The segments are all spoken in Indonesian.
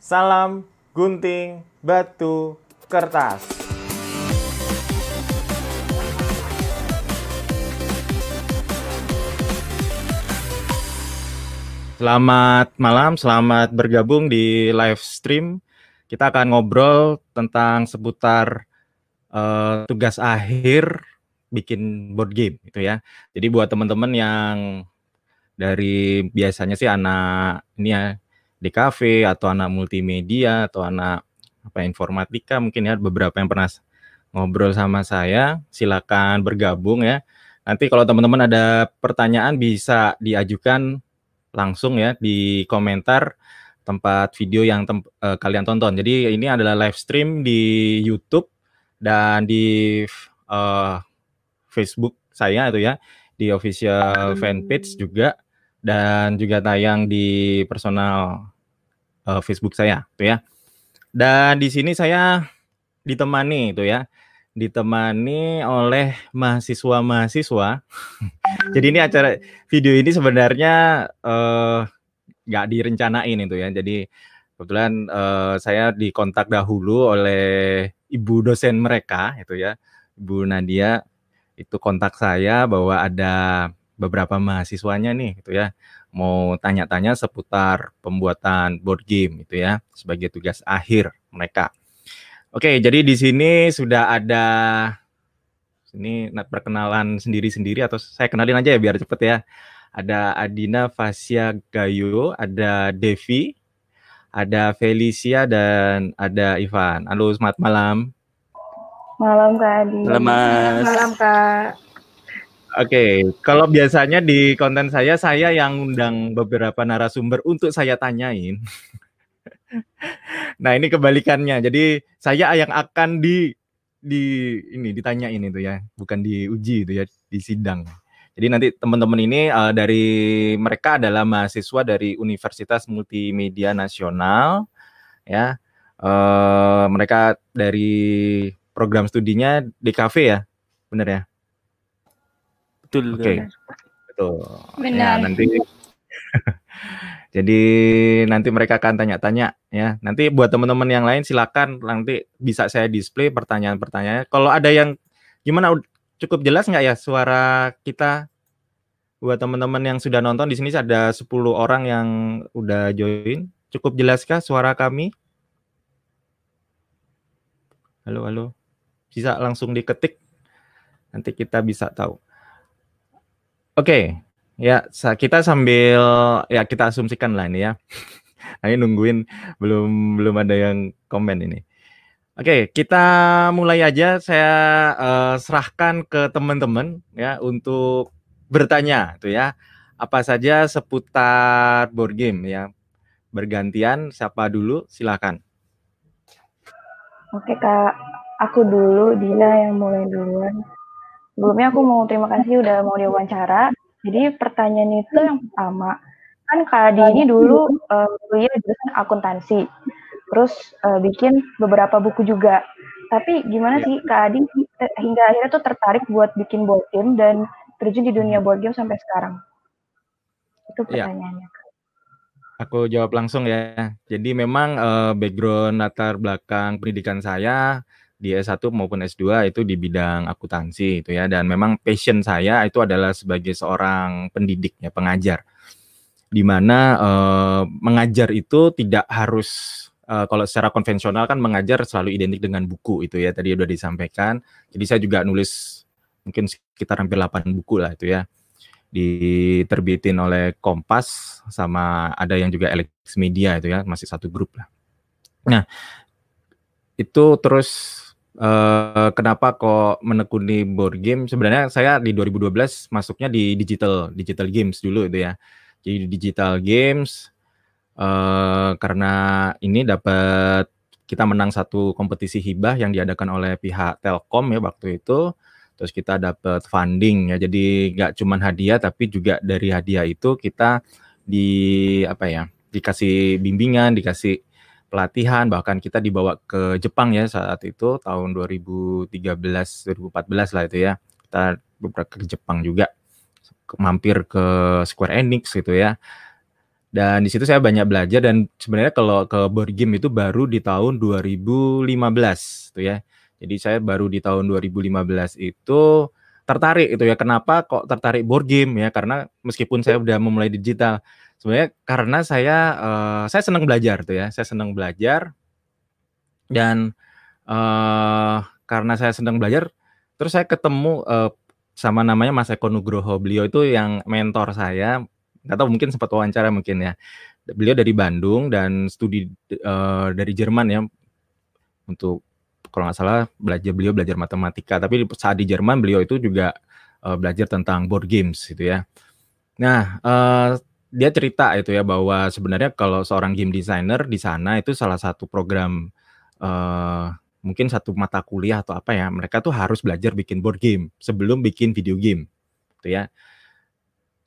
Salam gunting batu kertas. Selamat malam, selamat bergabung di live stream. Kita akan ngobrol tentang seputar uh, tugas akhir bikin board game gitu ya. Jadi buat teman-teman yang dari biasanya sih anak ini ya di kafe atau anak multimedia atau anak apa informatika mungkin ya beberapa yang pernah ngobrol sama saya silakan bergabung ya. Nanti kalau teman-teman ada pertanyaan bisa diajukan langsung ya di komentar tempat video yang tem uh, kalian tonton. Jadi ini adalah live stream di YouTube dan di uh, Facebook saya itu ya di official fanpage juga dan juga tayang di personal uh, Facebook saya, tuh ya. Dan di sini saya ditemani itu ya, ditemani oleh mahasiswa-mahasiswa. Jadi ini acara video ini sebenarnya uh, nggak direncanain itu ya. Jadi kebetulan uh, saya dikontak dahulu oleh ibu dosen mereka itu ya, Ibu Nadia itu kontak saya bahwa ada beberapa mahasiswanya nih gitu ya mau tanya-tanya seputar pembuatan board game gitu ya sebagai tugas akhir mereka. Oke, jadi di sini sudah ada ini perkenalan sendiri-sendiri atau saya kenalin aja ya biar cepet ya. Ada Adina Fasya Gayo, ada Devi, ada Felicia dan ada Ivan. Halo, selamat malam. Malam Kak Adi. Malam Mas. Malam Kak. Oke, okay. kalau biasanya di konten saya, saya yang undang beberapa narasumber untuk saya tanyain. nah ini kebalikannya. Jadi saya yang akan di di ini ditanyain itu ya, bukan diuji itu ya, di sidang. Jadi nanti teman-teman ini uh, dari mereka adalah mahasiswa dari Universitas Multimedia Nasional, ya. Uh, mereka dari program studinya DKV ya, benar ya? Betul. Oke. Okay. Betul. Ya, Benar. Ya, nanti Jadi nanti mereka akan tanya-tanya ya. Nanti buat teman-teman yang lain silakan nanti bisa saya display pertanyaan-pertanyaan. Kalau ada yang gimana cukup jelas nggak ya suara kita buat teman-teman yang sudah nonton di sini ada 10 orang yang udah join. Cukup jelaskah suara kami? Halo, halo. Bisa langsung diketik. Nanti kita bisa tahu. Oke, ya kita sambil ya kita asumsikan lah ini ya. Ini nungguin belum belum ada yang komen ini. Oke, kita mulai aja. Saya uh, serahkan ke teman-teman ya untuk bertanya tuh ya. Apa saja seputar board game ya. Bergantian siapa dulu silakan. Oke Kak, aku dulu Dina yang mulai duluan. Sebelumnya aku mau terima kasih udah mau diwawancara. Jadi pertanyaan itu yang pertama, kan Kak Adi ini dulu uh, kuliah jurusan akuntansi, terus uh, bikin beberapa buku juga. Tapi gimana sih Kak Adi eh, hingga akhirnya tuh tertarik buat bikin board game dan terjun di dunia board game sampai sekarang? Itu iya. pertanyaannya. Ya. Aku jawab langsung ya. Jadi memang uh, background latar belakang pendidikan saya di S1 maupun S2 itu di bidang akuntansi itu ya. Dan memang passion saya itu adalah sebagai seorang pendidik ya pengajar. Di mana eh, mengajar itu tidak harus eh, kalau secara konvensional kan mengajar selalu identik dengan buku itu ya tadi sudah disampaikan. Jadi saya juga nulis mungkin sekitar hampir 8 buku lah itu ya. Diterbitin oleh Kompas sama ada yang juga Alex Media itu ya masih satu grup lah. Nah itu terus Uh, kenapa kok menekuni board game? Sebenarnya saya di 2012 masuknya di digital digital games dulu itu ya. Jadi di digital games uh, karena ini dapat kita menang satu kompetisi hibah yang diadakan oleh pihak Telkom ya waktu itu. Terus kita dapat funding ya. Jadi nggak cuma hadiah tapi juga dari hadiah itu kita di apa ya? dikasih bimbingan, dikasih pelatihan bahkan kita dibawa ke Jepang ya saat itu tahun 2013 2014 lah itu ya kita beberapa ke Jepang juga mampir ke Square Enix gitu ya Dan di situ saya banyak belajar dan sebenarnya kalau ke board game itu baru di tahun 2015 tuh ya. Jadi saya baru di tahun 2015 itu tertarik itu ya. Kenapa kok tertarik board game ya? Karena meskipun saya udah memulai digital, sebenarnya karena saya uh, saya senang belajar tuh ya. Saya senang belajar dan uh, karena saya senang belajar, terus saya ketemu uh, sama namanya Mas Eko Nugroho. Beliau itu yang mentor saya nggak tahu mungkin sempat wawancara mungkin ya. Beliau dari Bandung dan studi uh, dari Jerman ya untuk kalau nggak salah belajar beliau belajar matematika tapi saat di Jerman beliau itu juga uh, belajar tentang board games gitu ya. Nah uh, dia cerita itu ya bahwa sebenarnya kalau seorang game designer di sana itu salah satu program uh, mungkin satu mata kuliah atau apa ya mereka tuh harus belajar bikin board game sebelum bikin video game gitu ya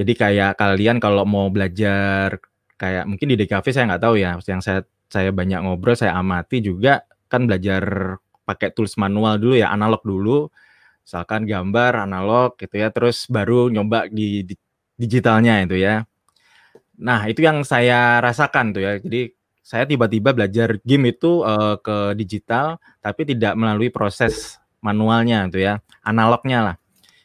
jadi kayak kalian kalau mau belajar kayak mungkin di DKV saya nggak tahu ya, yang saya saya banyak ngobrol, saya amati juga kan belajar pakai tools manual dulu ya, analog dulu. Misalkan gambar analog gitu ya, terus baru nyoba di, di digitalnya itu ya. Nah, itu yang saya rasakan tuh ya. Jadi saya tiba-tiba belajar game itu uh, ke digital tapi tidak melalui proses manualnya tuh ya, analognya lah.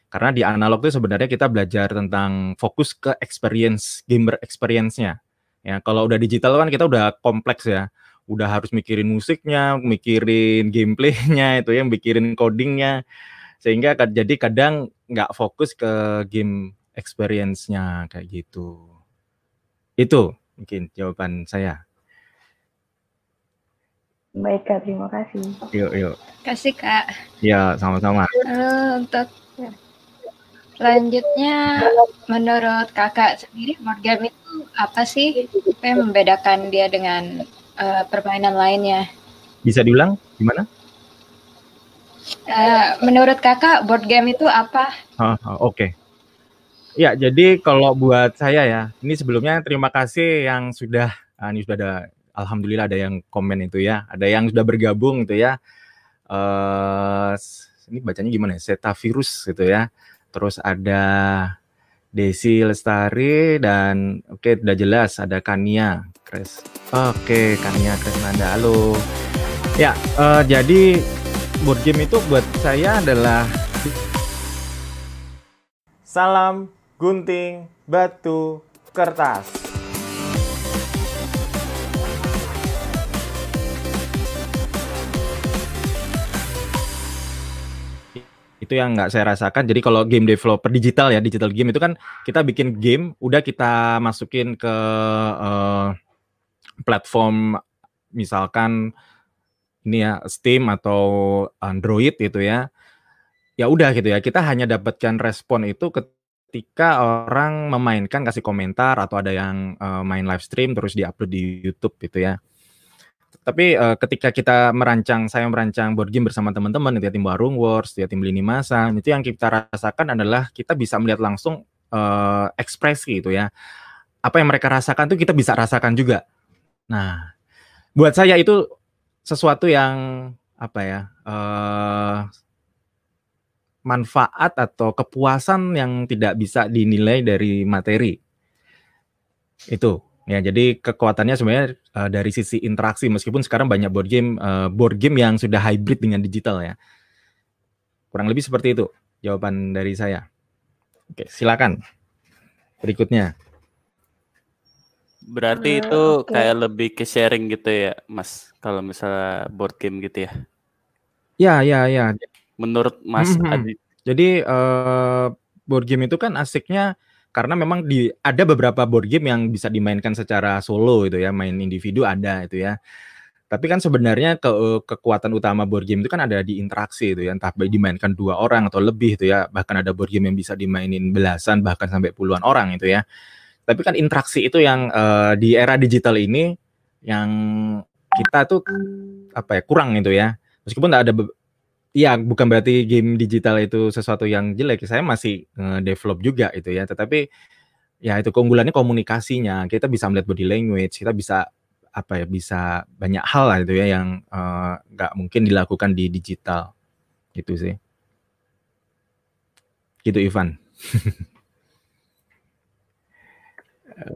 Karena di analog itu sebenarnya kita belajar tentang fokus ke experience, gamer experience-nya. Ya, kalau udah digital kan kita udah kompleks ya. Udah harus mikirin musiknya, mikirin gameplaynya itu yang mikirin codingnya. Sehingga jadi kadang nggak fokus ke game experience-nya kayak gitu. Itu mungkin jawaban saya. Baik Kak, terima kasih. Yuk, yuk. Kasih Kak. Ya, sama-sama. Halo, untuk Selanjutnya, menurut kakak sendiri, board game itu apa sih? Apa yang membedakan dia dengan uh, permainan lainnya? Bisa diulang? Gimana? Uh, menurut kakak, board game itu apa? Oh, oh, Oke. Okay. Ya, jadi kalau buat saya ya, ini sebelumnya terima kasih yang sudah, uh, ini sudah ada, alhamdulillah ada yang komen itu ya, ada yang sudah bergabung itu ya. Uh, ini bacanya gimana ya? Virus gitu ya terus ada Desi Lestari dan oke okay, udah jelas ada Kania Kres. Oke, okay, Kania Kresnanda. Halo. Ya, uh, jadi board game itu buat saya adalah salam gunting batu kertas. itu yang nggak saya rasakan. Jadi kalau game developer digital ya, digital game itu kan kita bikin game, udah kita masukin ke uh, platform misalkan ini ya Steam atau Android itu ya. Ya udah gitu ya. Kita hanya dapatkan respon itu ketika orang memainkan kasih komentar atau ada yang uh, main live stream terus diupload di YouTube gitu ya tapi uh, ketika kita merancang, saya merancang board game bersama teman-teman, itu ya tim Warung Wars, ya tim Lini Masa, itu yang kita rasakan adalah kita bisa melihat langsung uh, ekspresi itu ya. Apa yang mereka rasakan tuh kita bisa rasakan juga. Nah, buat saya itu sesuatu yang apa ya uh, manfaat atau kepuasan yang tidak bisa dinilai dari materi. Itu Ya, jadi kekuatannya sebenarnya uh, dari sisi interaksi meskipun sekarang banyak board game uh, board game yang sudah hybrid dengan digital ya. Kurang lebih seperti itu jawaban dari saya. Oke, silakan. Berikutnya. Berarti hmm, itu okay. kayak lebih ke sharing gitu ya, Mas, kalau misalnya board game gitu ya. Ya, ya, ya. Menurut Mas mm -hmm. Adi. Jadi uh, board game itu kan asiknya karena memang di ada beberapa board game yang bisa dimainkan secara solo itu ya, main individu ada itu ya. Tapi kan sebenarnya ke, kekuatan utama board game itu kan ada di interaksi itu ya, entah dimainkan dua orang atau lebih itu ya, bahkan ada board game yang bisa dimainin belasan bahkan sampai puluhan orang itu ya. Tapi kan interaksi itu yang uh, di era digital ini yang kita tuh apa ya kurang itu ya. Meskipun ada Iya, bukan berarti game digital itu sesuatu yang jelek. Saya masih develop juga itu ya. Tetapi ya itu keunggulannya komunikasinya. Kita bisa melihat body language, kita bisa apa ya, bisa banyak hal lah itu ya yang nggak uh, mungkin dilakukan di digital. Gitu sih. Gitu Ivan.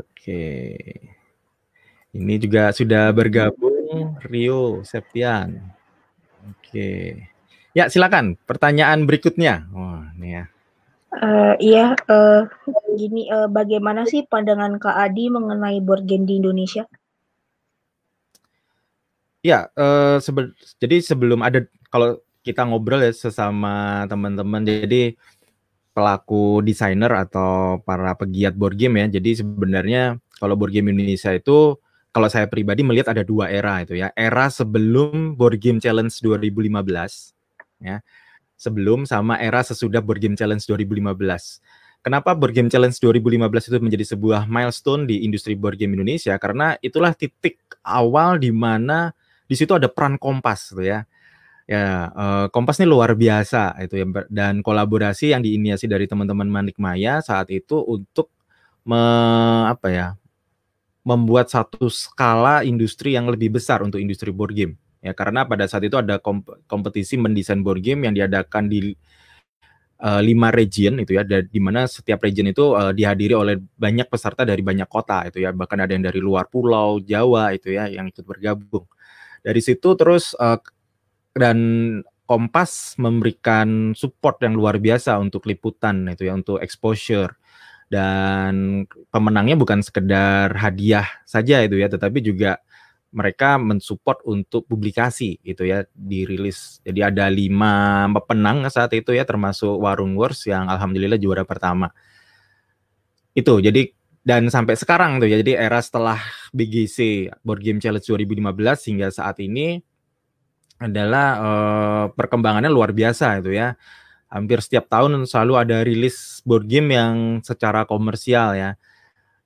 Oke. Ini juga sudah bergabung Rio Septian. Oke. Ya, silakan pertanyaan berikutnya. Wah, ini ya. Uh, iya, uh, gini, uh, bagaimana sih pandangan Kak Adi mengenai board game di Indonesia? Ya, uh, sebe jadi sebelum ada kalau kita ngobrol ya sesama teman-teman, jadi pelaku desainer atau para pegiat board game ya. Jadi sebenarnya kalau board game Indonesia itu kalau saya pribadi melihat ada dua era itu ya. Era sebelum Board Game Challenge 2015 ya sebelum sama era sesudah Board Game Challenge 2015. Kenapa Board Game Challenge 2015 itu menjadi sebuah milestone di industri board game Indonesia? Karena itulah titik awal di mana di situ ada peran Kompas gitu ya. Ya, uh, Kompas ini luar biasa itu ya dan kolaborasi yang diinisiasi dari teman-teman Manik Maya saat itu untuk me, apa ya? membuat satu skala industri yang lebih besar untuk industri board game ya karena pada saat itu ada kompetisi mendesain board game yang diadakan di uh, lima region itu ya di mana setiap region itu uh, dihadiri oleh banyak peserta dari banyak kota itu ya bahkan ada yang dari luar pulau Jawa itu ya yang ikut bergabung. Dari situ terus uh, dan Kompas memberikan support yang luar biasa untuk liputan itu ya untuk exposure. Dan pemenangnya bukan sekedar hadiah saja itu ya tetapi juga mereka mensupport untuk publikasi itu ya dirilis. Jadi ada lima pemenang saat itu ya termasuk Warung Wars yang alhamdulillah juara pertama. Itu jadi dan sampai sekarang tuh ya jadi era setelah BGC Board Game Challenge 2015 hingga saat ini adalah uh, perkembangannya luar biasa itu ya. Hampir setiap tahun selalu ada rilis board game yang secara komersial ya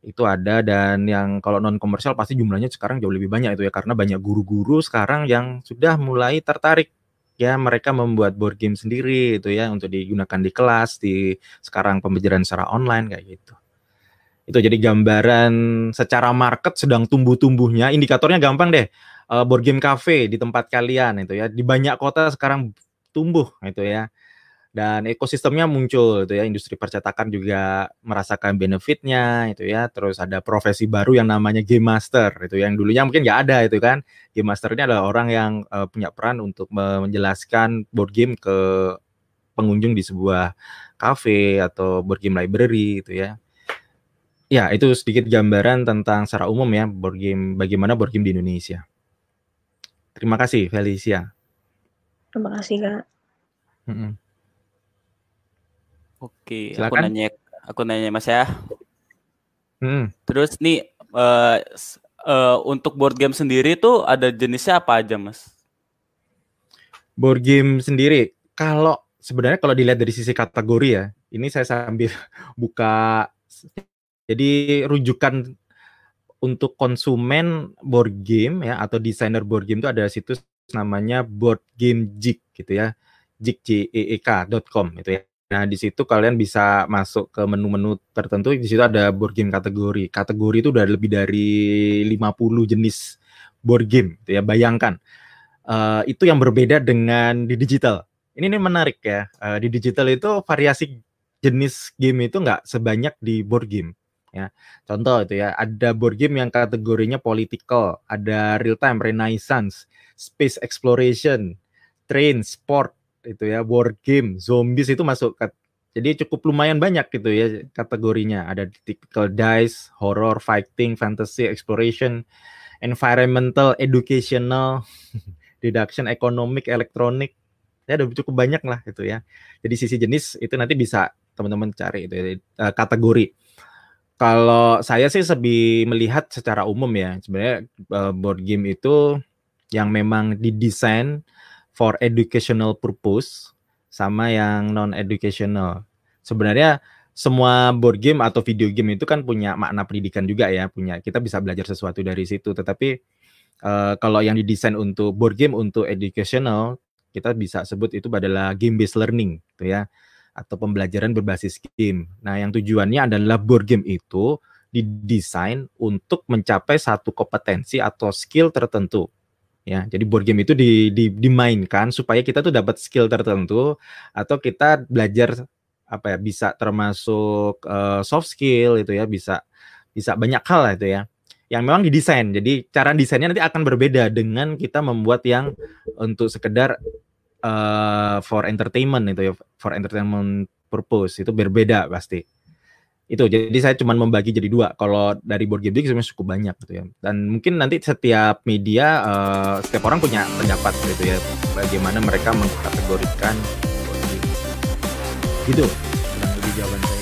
itu ada dan yang kalau non komersial pasti jumlahnya sekarang jauh lebih banyak itu ya karena banyak guru-guru sekarang yang sudah mulai tertarik. Ya mereka membuat board game sendiri itu ya untuk digunakan di kelas di sekarang pembelajaran secara online kayak gitu. Itu jadi gambaran secara market sedang tumbuh-tumbuhnya. Indikatornya gampang deh uh, board game cafe di tempat kalian itu ya di banyak kota sekarang tumbuh itu ya dan ekosistemnya muncul itu ya industri percetakan juga merasakan benefitnya itu ya. Terus ada profesi baru yang namanya game master itu yang dulunya mungkin nggak ada itu kan. Game master ini adalah orang yang uh, punya peran untuk menjelaskan board game ke pengunjung di sebuah cafe atau board game library itu ya. Ya itu sedikit gambaran tentang secara umum ya board game bagaimana board game di Indonesia. Terima kasih Felicia. Terima kasih kak. Mm -mm. Oke, Silakan. aku nanya aku nanya Mas ya. Hmm. Terus nih uh, uh, untuk board game sendiri tuh ada jenisnya apa aja, Mas? Board game sendiri kalau sebenarnya kalau dilihat dari sisi kategori ya, ini saya sambil buka jadi rujukan untuk konsumen board game ya atau desainer board game itu ada situs namanya board game jig gitu ya jig.com itu ya Nah, di situ kalian bisa masuk ke menu-menu tertentu. Di situ ada board game kategori. Kategori itu udah lebih dari 50 jenis board game, gitu ya. Bayangkan. Uh, itu yang berbeda dengan di digital. Ini nih menarik ya. Uh, di digital itu variasi jenis game itu nggak sebanyak di board game. Ya, contoh itu ya, ada board game yang kategorinya political, ada real time, renaissance, space exploration, train, sport, itu ya board game zombies itu masuk ke jadi cukup lumayan banyak gitu ya kategorinya. Ada typical dice horror fighting fantasy exploration environmental educational deduction economic elektronik ya ada cukup banyak lah gitu ya. Jadi sisi jenis itu nanti bisa teman-teman cari itu ya, eh, kategori. Kalau saya sih lebih melihat secara umum ya sebenarnya eh, board game itu yang memang didesain for educational purpose sama yang non educational. Sebenarnya semua board game atau video game itu kan punya makna pendidikan juga ya, punya kita bisa belajar sesuatu dari situ. Tetapi uh, kalau yang didesain untuk board game untuk educational, kita bisa sebut itu adalah game based learning, gitu ya, atau pembelajaran berbasis game. Nah, yang tujuannya adalah board game itu didesain untuk mencapai satu kompetensi atau skill tertentu ya jadi board game itu di, di, dimainkan supaya kita tuh dapat skill tertentu atau kita belajar apa ya bisa termasuk uh, soft skill itu ya bisa bisa banyak hal lah itu ya yang memang didesain. Jadi cara desainnya nanti akan berbeda dengan kita membuat yang untuk sekedar uh, for entertainment itu ya, for entertainment purpose itu berbeda pasti. Itu jadi saya cuma membagi jadi dua. Kalau dari board game sebenarnya cukup banyak gitu ya. Dan mungkin nanti setiap media uh, setiap orang punya pendapat gitu ya bagaimana mereka mengkategorikan board game. Gitu. Lebih jawaban.